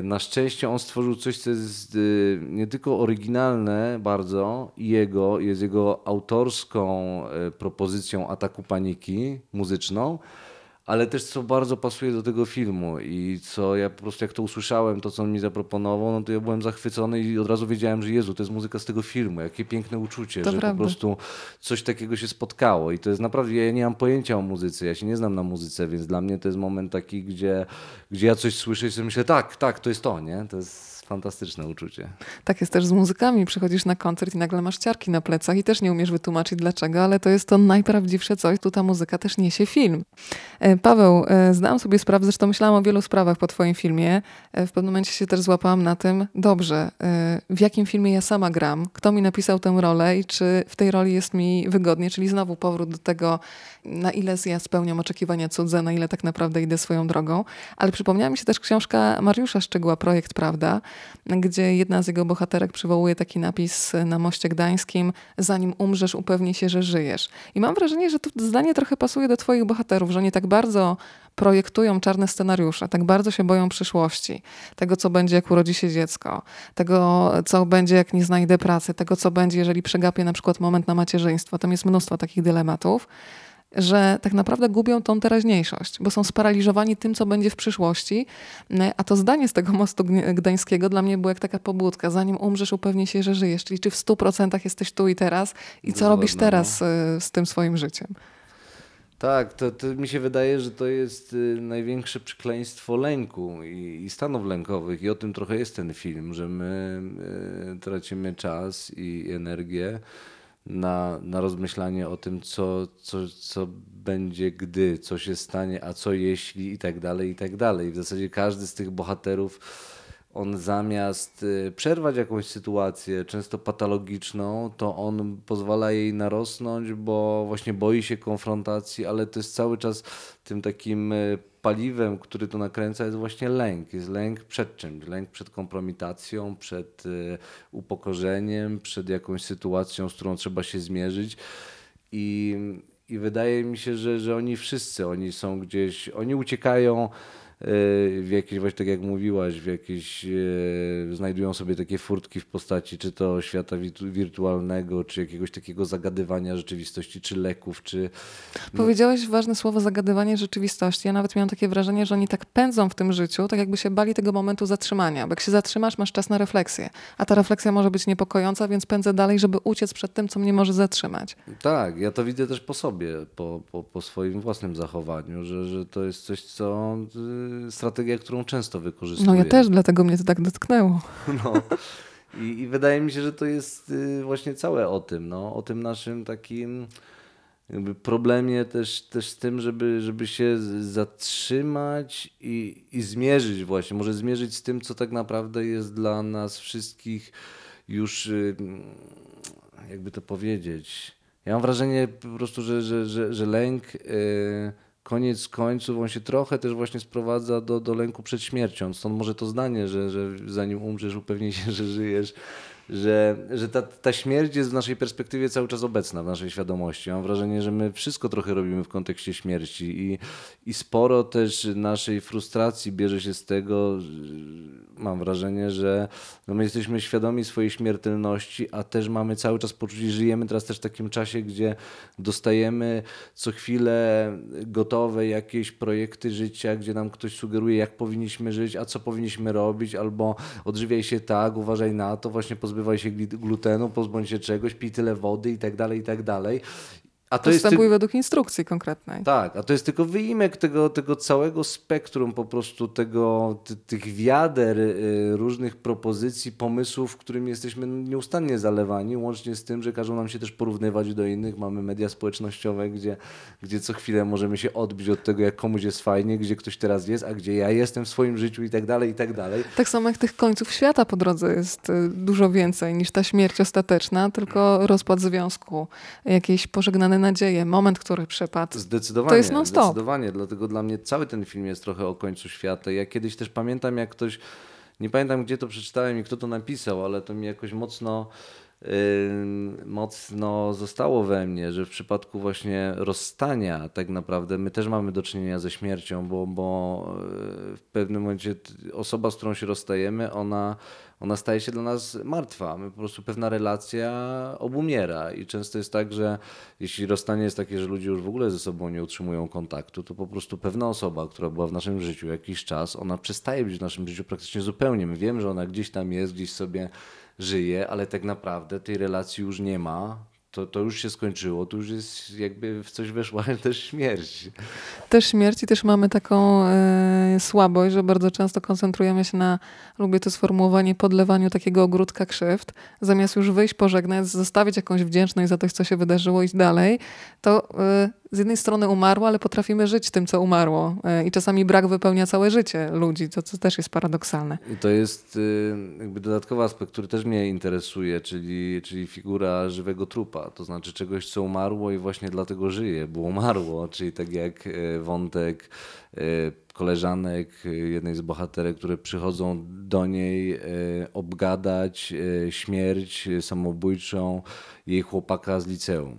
B: Na szczęście on stworzył coś, co jest y, nie tylko oryginalne bardzo i jego, jest jego autorską y, propozycją ataku paniki muzyczną, ale też co bardzo pasuje do tego filmu i co ja po prostu jak to usłyszałem, to co on mi zaproponował, no to ja byłem zachwycony i od razu wiedziałem, że Jezu, to jest muzyka z tego filmu, jakie piękne uczucie,
A: To
B: że
A: prawda.
B: po prostu coś takiego się spotkało i to jest naprawdę, ja nie mam pojęcia o muzyce, ja się nie znam na muzyce, więc dla mnie to jest moment taki, gdzie, gdzie ja coś słyszę i sobie myślę, tak, tak, to jest to, nie? To jest fantastyczne uczucie.
A: Tak jest też z muzykami. Przychodzisz na koncert i nagle masz ciarki na plecach i też nie umiesz wytłumaczyć dlaczego, ale to jest to najprawdziwsze coś. Tu ta muzyka też niesie film. E, Paweł, e, zdałam sobie sprawę, zresztą myślałam o wielu sprawach po twoim filmie. E, W pewnym momencie się też złapałam na tym, dobrze, w jakim filmie ja sama gram, kto mi napisał tę rolę i czy w tej roli jest mi wygodnie, czyli znowu powrót do tego, na ile ja spełniam oczekiwania cudze, na ile tak naprawdę idę swoją drogą. Ale przypomniała mi się też książka Mariusza Szczygła, Projekt Prawda, gdzie jedna z jego bohaterek przywołuje taki napis na moście gdańskim: Zanim umrzesz, upewnij się, że żyjesz. I mam wrażenie, że to zdanie trochę pasuje do Twoich bohaterów, że oni tak bardzo projektują czarne scenariusze, tak bardzo się boją przyszłości, tego, co będzie, jak urodzi się dziecko, tego, co będzie, jak nie znajdę pracy, tego, co będzie, jeżeli przegapię na przykład moment na macierzyństwo. Tam jest mnóstwo takich dylematów że tak naprawdę gubią tą teraźniejszość, bo są sparaliżowani tym, co będzie w przyszłości. A to zdanie z tego mostu gdańskiego dla mnie było jak taka pobudka. Zanim umrzesz, upewnij się, że żyjesz. Czyli czy w 100% jesteś tu i teraz i co robisz teraz y, z tym swoim życiem.
B: Tak, to, to mi się wydaje, że to jest y, największe przekleństwo lęku i, i stanów lękowych. I o tym trochę jest ten film, że my y, tracimy czas i energię na, na rozmyślanie o tym, co, co, co będzie, gdy, co się stanie, a co jeśli i tak dalej, i tak dalej. W zasadzie każdy z tych bohaterów on zamiast y, przerwać jakąś sytuację, często patologiczną, to on pozwala jej narosnąć, bo właśnie boi się konfrontacji, ale to jest cały czas tym takim y, paliwem, który to nakręca, jest właśnie lęk. Jest lęk przed czymś. Lęk przed kompromitacją, przed y, upokorzeniem, przed jakąś sytuacją, z którą trzeba się zmierzyć. I, i wydaje mi się, że, że oni wszyscy, oni są gdzieś, oni uciekają w jakieś, właśnie tak jak mówiłaś, w jakieś, y, znajdują sobie takie furtki w postaci czy to świata wirtu- wirtualnego, czy jakiegoś takiego zagadywania rzeczywistości, czy leków, czy...
A: Powiedziałeś ważne słowo zagadywanie rzeczywistości. Ja nawet miałam takie wrażenie, że oni tak pędzą w tym życiu, tak jakby się bali tego momentu zatrzymania. Bo jak się zatrzymasz, masz czas na refleksję. A ta refleksja może być niepokojąca, więc pędzę dalej, żeby uciec przed tym, co mnie może zatrzymać.
B: Tak, ja to widzę też po sobie, po, po, po swoim własnym zachowaniu, że, że to jest coś, co y, strategia, którą często wykorzystuję.
A: No ja też, dlatego mnie to tak dotknęło. [laughs]
B: No. I, I wydaje mi się, że to jest y, właśnie całe o tym, no, o tym naszym takim problemie też, też z tym, żeby, żeby się zatrzymać i, i zmierzyć właśnie, może zmierzyć z tym, co tak naprawdę jest dla nas wszystkich już, y, jakby to powiedzieć. Ja mam wrażenie po prostu, że, że, że, że lęk y, koniec końców, on się trochę też właśnie sprowadza do, do lęku przed śmiercią. Stąd może to zdanie, że, że zanim umrzesz, upewnij się, [laughs] że żyjesz że, że ta, ta śmierć jest w naszej perspektywie cały czas obecna, w naszej świadomości. Mam wrażenie, że my wszystko trochę robimy w kontekście śmierci i, i sporo też naszej frustracji bierze się z tego, mam wrażenie, że no my jesteśmy świadomi swojej śmiertelności, a też mamy cały czas poczucie, żyjemy teraz też w takim czasie, gdzie dostajemy co chwilę gotowe jakieś projekty życia, gdzie nam ktoś sugeruje, jak powinniśmy żyć, a co powinniśmy robić, albo odżywiaj się tak, uważaj na to, właśnie pozbywaj się gli- glutenu, pozbądź się czegoś, pij tyle wody i tak dalej, i tak dalej. A to jest
A: Postępuj według instrukcji konkretnej.
B: tak, a to jest tylko wyimek tego, tego całego spektrum po prostu tego, ty, tych wiader y, różnych propozycji, pomysłów, którymi jesteśmy nieustannie zalewani, łącznie z tym, że każą nam się też porównywać do innych. Mamy media społecznościowe, gdzie, gdzie co chwilę możemy się odbić od tego, jak komuś jest fajnie, gdzie ktoś teraz jest, a gdzie ja jestem w swoim życiu i tak dalej, i tak dalej.
A: Tak samo jak tych końców świata po drodze jest y, dużo więcej niż ta śmierć ostateczna, tylko rozpad związku, jakieś pożegnane nadzieje, moment, który przypadł.
B: Zdecydowanie.
A: To jest non-stop.
B: Zdecydowanie, dlatego dla mnie cały ten film jest trochę o końcu świata. Ja kiedyś też pamiętam, jak ktoś, nie pamiętam gdzie to przeczytałem i kto to napisał, ale to mi jakoś mocno, mocno zostało we mnie, że w przypadku właśnie rozstania tak naprawdę my też mamy do czynienia ze śmiercią, bo, bo yy, w pewnym momencie osoba, z którą się rozstajemy, ona, ona staje się dla nas martwa. My po prostu pewna relacja obumiera i często jest tak, że jeśli rozstanie jest takie, że ludzie już w ogóle ze sobą nie utrzymują kontaktu, to po prostu pewna osoba, która była w naszym życiu jakiś czas, ona przestaje być w naszym życiu praktycznie zupełnie. My wiemy, że ona gdzieś tam jest, gdzieś sobie żyje, ale tak naprawdę tej relacji już nie ma. To, to już się skończyło, to już jest jakby w coś weszła [laughs] też śmierć.
A: Też śmierć i też mamy taką e, słabość, że bardzo często koncentrujemy się na, lubię to sformułowanie, podlewaniu takiego ogródka krzywd. Zamiast już wyjść, pożegnać, zostawić jakąś wdzięczność za coś, co się wydarzyło, iść dalej, to e, z jednej strony umarło, ale potrafimy żyć tym, co umarło. E, I czasami brak wypełnia całe życie ludzi, to, co też jest paradoksalne.
B: I to jest y, jakby dodatkowy aspekt, który też mnie interesuje, czyli, czyli figura żywego trupa, to znaczy czegoś, co umarło i właśnie dlatego żyje, bo umarło, czyli tak jak y, wątek y, koleżanek jednej z bohaterek, które przychodzą do niej obgadać śmierć samobójczą jej chłopaka z liceum.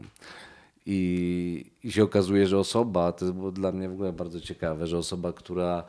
B: I, I się okazuje, że osoba, to było dla mnie w ogóle bardzo ciekawe, że osoba, która,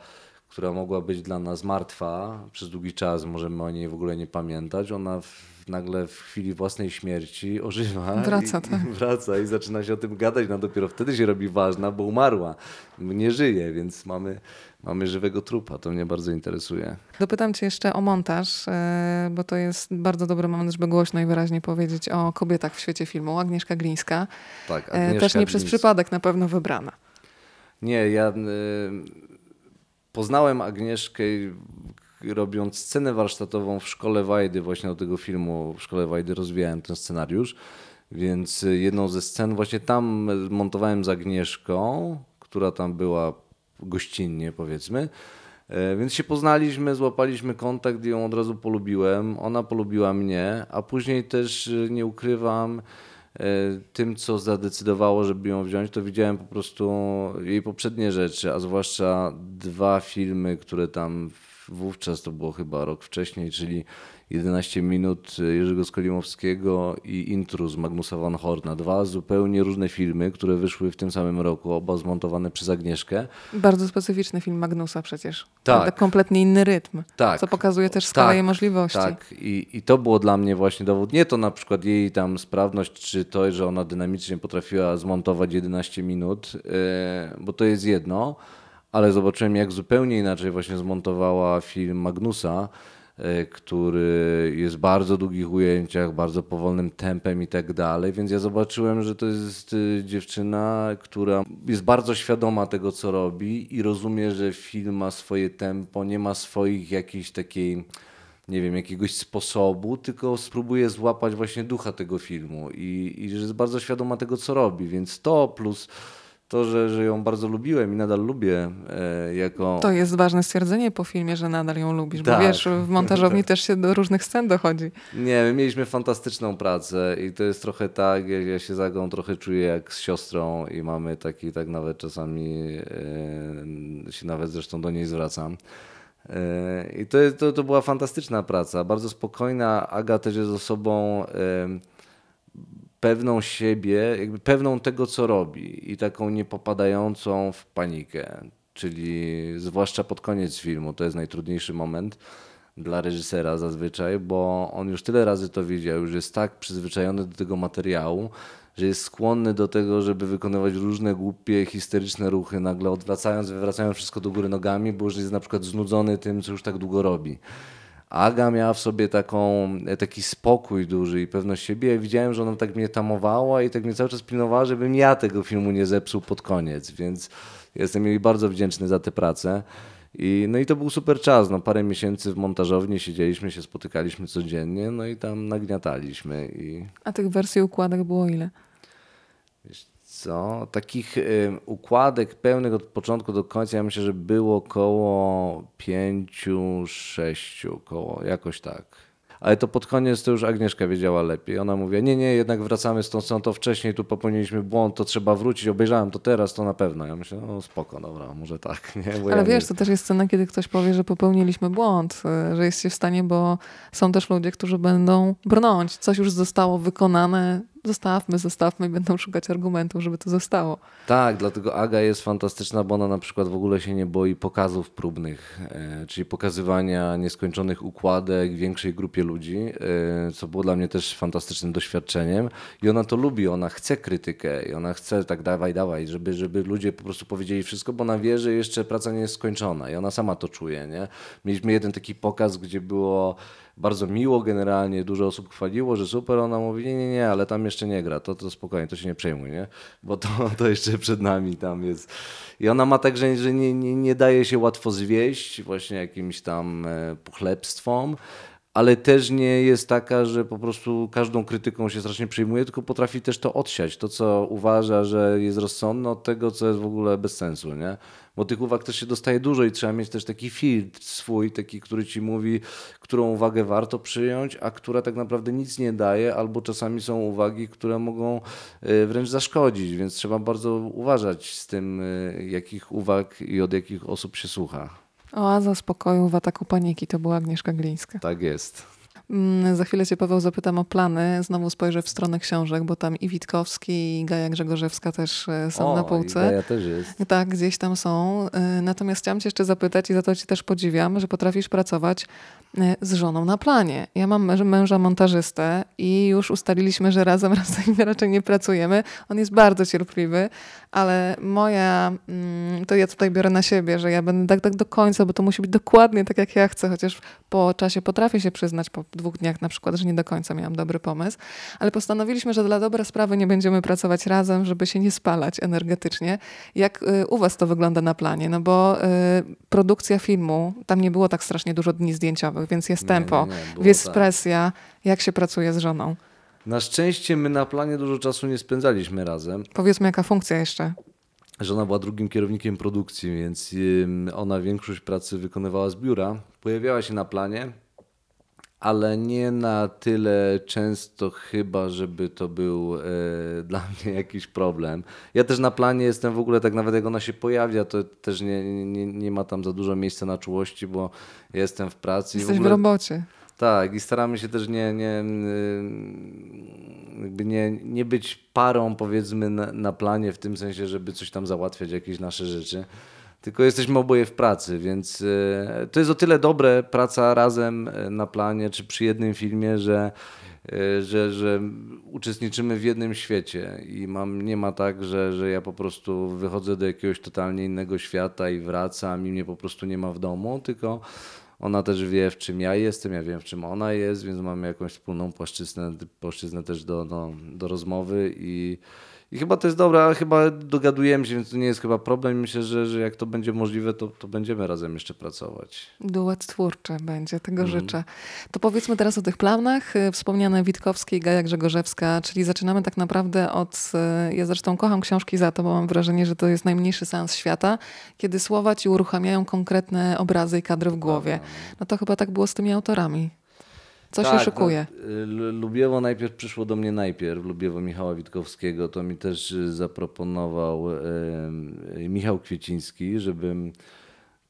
B: która mogła być dla nas martwa przez długi czas, możemy o niej w ogóle nie pamiętać, ona w, nagle w chwili własnej śmierci ożywa.
A: Wraca,
B: i, [laughs]
A: tak.
B: wraca i zaczyna się o tym gadać, no dopiero wtedy się robi ważna, bo umarła, nie żyje, więc mamy, mamy żywego trupa. To mnie bardzo interesuje.
A: Dopytam cię jeszcze o montaż, e, bo to jest bardzo dobry moment, żeby głośno i wyraźnie powiedzieć o kobietach w świecie filmu. Agnieszka Glińska.
B: Tak,
A: E,
B: Agnieszka
A: Też nie przez
B: Glińska.
A: przypadek na pewno wybrana.
B: Nie, ja y, poznałem Agnieszkę robiąc scenę warsztatową w Szkole Wajdy, właśnie do tego filmu w Szkole Wajdy rozwijałem ten scenariusz, więc jedną ze scen właśnie tam montowałem z Agnieszką, która tam była gościnnie powiedzmy. E, Więc się poznaliśmy, złapaliśmy kontakt i ją od razu polubiłem. Ona polubiła mnie, a później też y, nie ukrywam, e, tym, co zadecydowało, żeby ją wziąć, to widziałem po prostu jej poprzednie rzeczy, a zwłaszcza dwa filmy, które tam wówczas, to było chyba rok wcześniej, czyli 11 minut Jerzego Skolimowskiego i Intruz Magnusa Van Horna. Dwa zupełnie różne filmy, które wyszły w tym samym roku, oba zmontowane przez Agnieszkę.
A: Bardzo specyficzny film Magnusa przecież.
B: Tak.
A: Prawda? Kompletnie inny rytm.
B: Tak.
A: Co pokazuje też skalę
B: Tak,
A: jej możliwości.
B: Tak, I, i to było dla mnie właśnie dowód. Nie to na przykład jej tam sprawność, czy to, że ona dynamicznie potrafiła zmontować 11 minut, e, bo to jest jedno, ale zobaczyłem, jak zupełnie inaczej właśnie zmontowała film Magnusa, e, który jest w bardzo długich ujęciach, bardzo powolnym tempem i tak dalej, więc ja zobaczyłem, że to jest e, dziewczyna, która jest bardzo świadoma tego, co robi i rozumie, że film ma swoje tempo, nie ma swoich jakichś takiej nie wiem, jakiegoś sposobu, tylko spróbuje złapać właśnie ducha tego filmu i, i że jest bardzo świadoma tego, co robi, więc to plus to, że, że ją bardzo lubiłem i nadal lubię e, jako...
A: To jest ważne stwierdzenie po filmie, że nadal ją lubisz,
B: Tak.
A: bo wiesz, w montażowni [laughs] też się do różnych scen dochodzi.
B: Nie, my mieliśmy fantastyczną pracę i to jest trochę tak, ja, ja się z Agą trochę czuję jak z siostrą i mamy taki, tak nawet czasami e, się nawet zresztą do niej zwracam. E, I to, to, to była fantastyczna praca, bardzo spokojna. Aga też jest osobą e, pewną siebie, jakby pewną tego, co robi i taką niepopadającą w panikę. Czyli zwłaszcza pod koniec filmu, to jest najtrudniejszy moment dla reżysera zazwyczaj, bo on już tyle razy to widział, już jest tak przyzwyczajony do tego materiału, że jest skłonny do tego, żeby wykonywać różne głupie, histeryczne ruchy, nagle odwracając, wywracając wszystko do góry nogami, bo już jest na przykład znudzony tym, co już tak długo robi. Aga miała w sobie taką, e, taki spokój duży i pewność siebie. Ja widziałem, że ona tak mnie tamowała i tak mnie cały czas pilnowała, żebym ja tego filmu nie zepsuł pod koniec, więc jestem jej bardzo wdzięczny za tę pracę. I, no i to był super czas. No, parę miesięcy w montażowni siedzieliśmy, się spotykaliśmy codziennie, no i tam nagniataliśmy. I
A: A tych wersji układek było ile?
B: wiesz co, takich y, układek pełnych od początku do końca, ja myślę, że było około pięciu, sześciu, koło, jakoś tak. Ale to pod koniec to już Agnieszka wiedziała lepiej. Ona mówiła, nie, nie, jednak wracamy z tą sceną, to wcześniej tu popełniliśmy błąd, to trzeba wrócić, obejrzałem to teraz, to na pewno. Ja myślę, no spoko, dobra, może tak. [laughs] Nie? Bo
A: Ale
B: ja
A: wiesz,
B: nie...
A: to też jest scena, kiedy ktoś powie, że popełniliśmy błąd, y, że jest się w stanie, bo są też ludzie, którzy będą brnąć. Coś już zostało wykonane, zostawmy, zostawmy i będą szukać argumentów, żeby to zostało.
B: Tak, dlatego Aga jest fantastyczna, bo ona na przykład w ogóle się nie boi pokazów próbnych, e, czyli pokazywania nieskończonych układek większej grupie ludzi, e, co było dla mnie też fantastycznym doświadczeniem. I ona to lubi, ona chce krytykę i ona chce tak dawaj, dawaj, żeby, żeby ludzie po prostu powiedzieli wszystko, bo ona wie, że jeszcze praca nie jest skończona i ona sama to czuje. Nie? Mieliśmy jeden taki pokaz, gdzie było bardzo miło generalnie, dużo osób chwaliło, że super, ona mówi, nie, nie, nie, ale tam jeszcze nie gra, to, to spokojnie, to się nie przejmuj, nie? Bo to, [laughs] to jeszcze przed nami tam jest. I ona ma tak, że, że nie, nie, nie daje się łatwo zwieść właśnie jakimś tam e, pochlebstwom, ale też nie jest taka, że po prostu każdą krytyką się strasznie przejmuje, tylko potrafi też to odsiać, to co uważa, że jest rozsądne od tego, co jest w ogóle bez sensu, nie? Bo tych uwag też się dostaje dużo i trzeba mieć też taki filtr swój, taki, który ci mówi, którą uwagę warto przyjąć, a która tak naprawdę nic nie daje, albo czasami są uwagi, które mogą e, wręcz zaszkodzić, więc trzeba bardzo uważać z tym, e, jakich uwag i od jakich osób się słucha.
A: Oaza spokoju w ataku paniki to była Agnieszka Glińska.
B: Tak jest.
A: Mm, Za chwilę cię, Paweł, zapytam o plany. Znowu spojrzę w stronę książek, bo tam i Witkowski, i Gaja Grzegorzewska też e, są
B: o,
A: na półce.
B: Idea też jest.
A: Tak, gdzieś tam są. Y, Natomiast chciałam cię jeszcze zapytać i za to cię też podziwiam, że potrafisz pracować y, z żoną na planie. Ja mam męż- męża montażystę i już ustaliliśmy, że razem [laughs] razem raczej nie pracujemy. On jest bardzo cierpliwy, ale moja, mm, to ja tutaj biorę na siebie, że ja będę tak, tak do końca, bo to musi być dokładnie tak, jak ja chcę, chociaż po czasie potrafię się przyznać po dwóch dniach na przykład, że nie do końca miałam dobry pomysł, ale postanowiliśmy, że dla dobra sprawy nie będziemy pracować razem, żeby się nie spalać energetycznie. Jak y, u was to wygląda na planie? No bo y, produkcja filmu, tam nie było tak strasznie dużo dni zdjęciowych, więc jest tempo,
B: nie, nie,
A: jest
B: tak.
A: presja. Jak się pracuje z żoną?
B: Na szczęście my na planie dużo czasu nie spędzaliśmy razem.
A: Powiedzmy, jaka funkcja jeszcze?
B: Żona była drugim kierownikiem produkcji, więc ona większość pracy wykonywała z biura. Pojawiała się na planie, ale nie na tyle często chyba, żeby to był e, [laughs] dla mnie jakiś problem. Ja też na planie jestem w ogóle, tak nawet jak ona się pojawia, to też nie, nie, nie ma tam za dużo miejsca na czułości, bo jestem w pracy. w
A: Jesteś w,
B: ogóle...
A: robocie.
B: Tak, i staramy się też nie, nie, y, jakby nie, nie być parą, powiedzmy, na, na planie, w tym sensie, żeby coś tam załatwiać, jakieś nasze rzeczy. Tylko jesteśmy oboje w pracy, więc y, to jest o tyle dobre praca razem y, na planie czy przy jednym filmie, że, y, że, że uczestniczymy w jednym świecie. I mam, nie ma tak, że, że ja po prostu wychodzę do jakiegoś totalnie innego świata i wracam i mnie po prostu nie ma w domu, tylko ona też wie, w czym ja jestem, ja wiem, w czym ona jest, więc mamy jakąś wspólną płaszczyznę, płaszczyznę też do, do, do rozmowy i, I chyba to jest dobre, ale chyba dogadujemy się, więc to nie jest chyba problem. Myślę, że, że jak to będzie możliwe, to, to będziemy razem jeszcze pracować.
A: Duet twórczy będzie, tego życzę. To powiedzmy teraz o tych planach. Y, Wspomniane Witkowskie i Gaja Grzegorzewska, czyli zaczynamy tak naprawdę od... y, Ja zresztą kocham książki za to, bo mam wrażenie, że to jest najmniejszy sens świata, kiedy słowa ci uruchamiają konkretne obrazy i kadry w głowie. No to chyba tak było z tymi autorami. Co się
B: Tak,
A: szykuje?
B: No, Lu- Lubiewo najpierw przyszło do mnie najpierw, Lubiewo Michała Witkowskiego, to mi też y, zaproponował y, Michał Kwieciński, żebym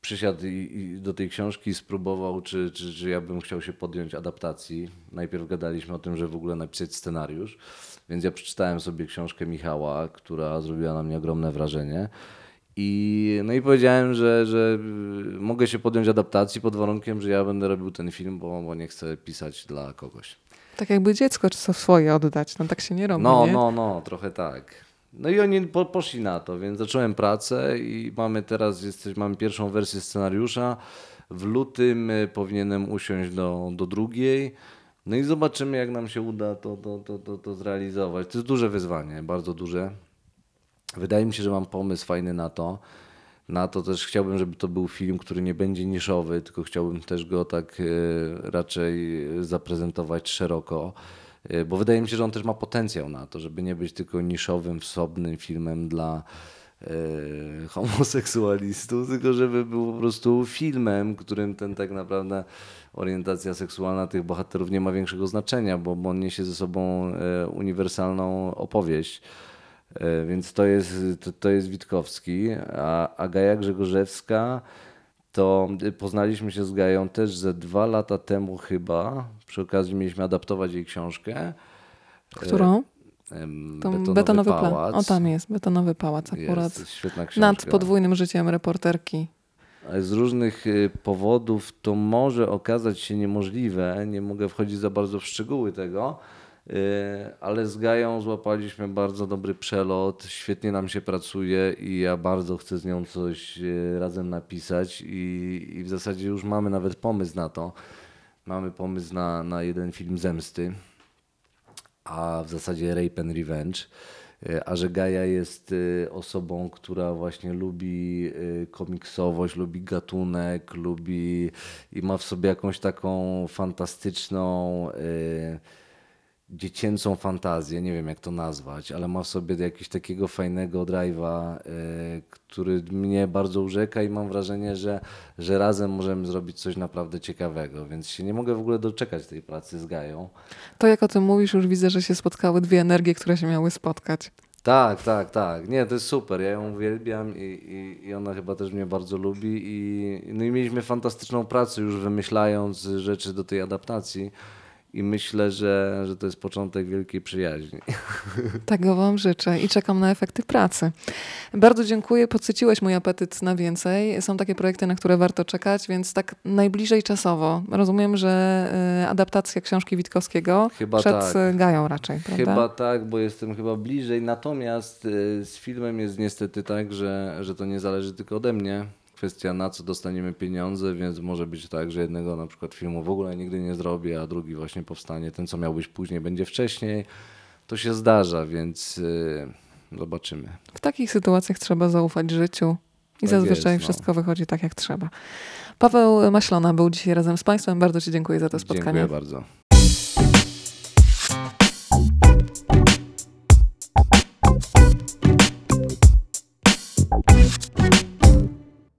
B: przysiadł i, i do tej książki spróbował, czy, czy, czy ja bym chciał się podjąć adaptacji. Najpierw gadaliśmy o tym, że w ogóle napisać scenariusz, więc ja przeczytałem sobie książkę Michała, która zrobiła na mnie ogromne wrażenie. I, no i powiedziałem, że, że mogę się podjąć adaptacji pod warunkiem, że ja będę robił ten film, bo, bo nie chcę pisać dla kogoś.
A: Tak jakby dziecko czy co swoje oddać. No tak się nie robi,
B: No,
A: nie?
B: no, no, trochę tak. No i oni po, poszli na to, więc zacząłem pracę i mamy teraz, jesteś, mamy pierwszą wersję scenariusza. W lutym y, powinienem usiąść do, do drugiej. No i zobaczymy, jak nam się uda to, to, to, to, to zrealizować. To jest duże wyzwanie, bardzo duże. Wydaje mi się, że mam pomysł fajny na to. Na to też chciałbym, żeby to był film, który nie będzie niszowy, tylko chciałbym też go tak e, raczej zaprezentować szeroko. E, Bo wydaje mi się, że on też ma potencjał na to, żeby nie być tylko niszowym, wsobnym filmem dla e, homoseksualistów, tylko żeby był po prostu filmem, którym ten tak naprawdę orientacja seksualna tych bohaterów nie ma większego znaczenia, bo, on niesie ze sobą uniwersalną opowieść. E, Więc to jest, to, to jest Witkowski, a, a Gaja Grzegorzewska to poznaliśmy się z Gają też ze dwa lata temu chyba. Przy okazji mieliśmy adaptować jej książkę.
A: Którą?
B: Em,
A: Tą
B: Betonowy,
A: betonowy,
B: pałac.
A: O, tam jest, betonowy pałac akurat.
B: Jest świetna książka.
A: Nad podwójnym życiem reporterki.
B: Z różnych y, powodów to może okazać się niemożliwe. Nie mogę wchodzić za bardzo w szczegóły tego, ale z Gają złapaliśmy bardzo dobry przelot. Świetnie nam się pracuje i ja bardzo chcę z nią coś y, razem napisać. I, i w zasadzie już mamy nawet pomysł na to. Mamy pomysł na, na jeden film zemsty a w zasadzie Rape and Revenge. E, A że Gaja jest e, osobą, która właśnie lubi e, komiksowość, lubi gatunek, lubi i ma w sobie jakąś taką fantastyczną, e, dziecięcą fantazję, nie wiem jak to nazwać, ale ma w sobie jakiegoś takiego fajnego drive'a, e, który mnie bardzo urzeka i mam wrażenie, że, że razem możemy zrobić coś naprawdę ciekawego, więc się nie mogę w ogóle doczekać tej pracy z Gają.
A: To jak o tym mówisz, już widzę, że się spotkały dwie energie, które się miały spotkać.
B: Tak, tak, tak. Nie, to jest super. Ja ją uwielbiam i, i, i ona chyba też mnie bardzo lubi. I, no i mieliśmy fantastyczną pracę już wymyślając rzeczy do tej adaptacji. I myślę, że, że to jest początek wielkiej przyjaźni. [laughs]
A: Tego Wam życzę i czekam na efekty pracy. Bardzo dziękuję, podsyciłeś mój apetyt na więcej. Są takie projekty, na które warto czekać, więc tak najbliżej czasowo. Rozumiem, że y, adaptacja książki Witkowskiego
B: Chyba
A: przed
B: tak.
A: y, Gają raczej, prawda?
B: Chyba tak, bo jestem chyba bliżej. Natomiast y, z filmem jest niestety tak, że, że to nie zależy tylko ode mnie. Kwestia na co dostaniemy pieniądze, więc może być tak, że jednego na przykład filmu w ogóle nigdy nie zrobię, a drugi właśnie powstanie. Ten, co miał być później, będzie wcześniej. To się zdarza, więc y, zobaczymy.
A: W takich sytuacjach trzeba zaufać życiu i
B: Tak
A: zazwyczaj
B: jest, no.
A: wszystko wychodzi tak, jak trzeba. Paweł Maślona był dzisiaj razem z Państwem. Bardzo Ci dziękuję za to spotkanie.
B: Dziękuję bardzo.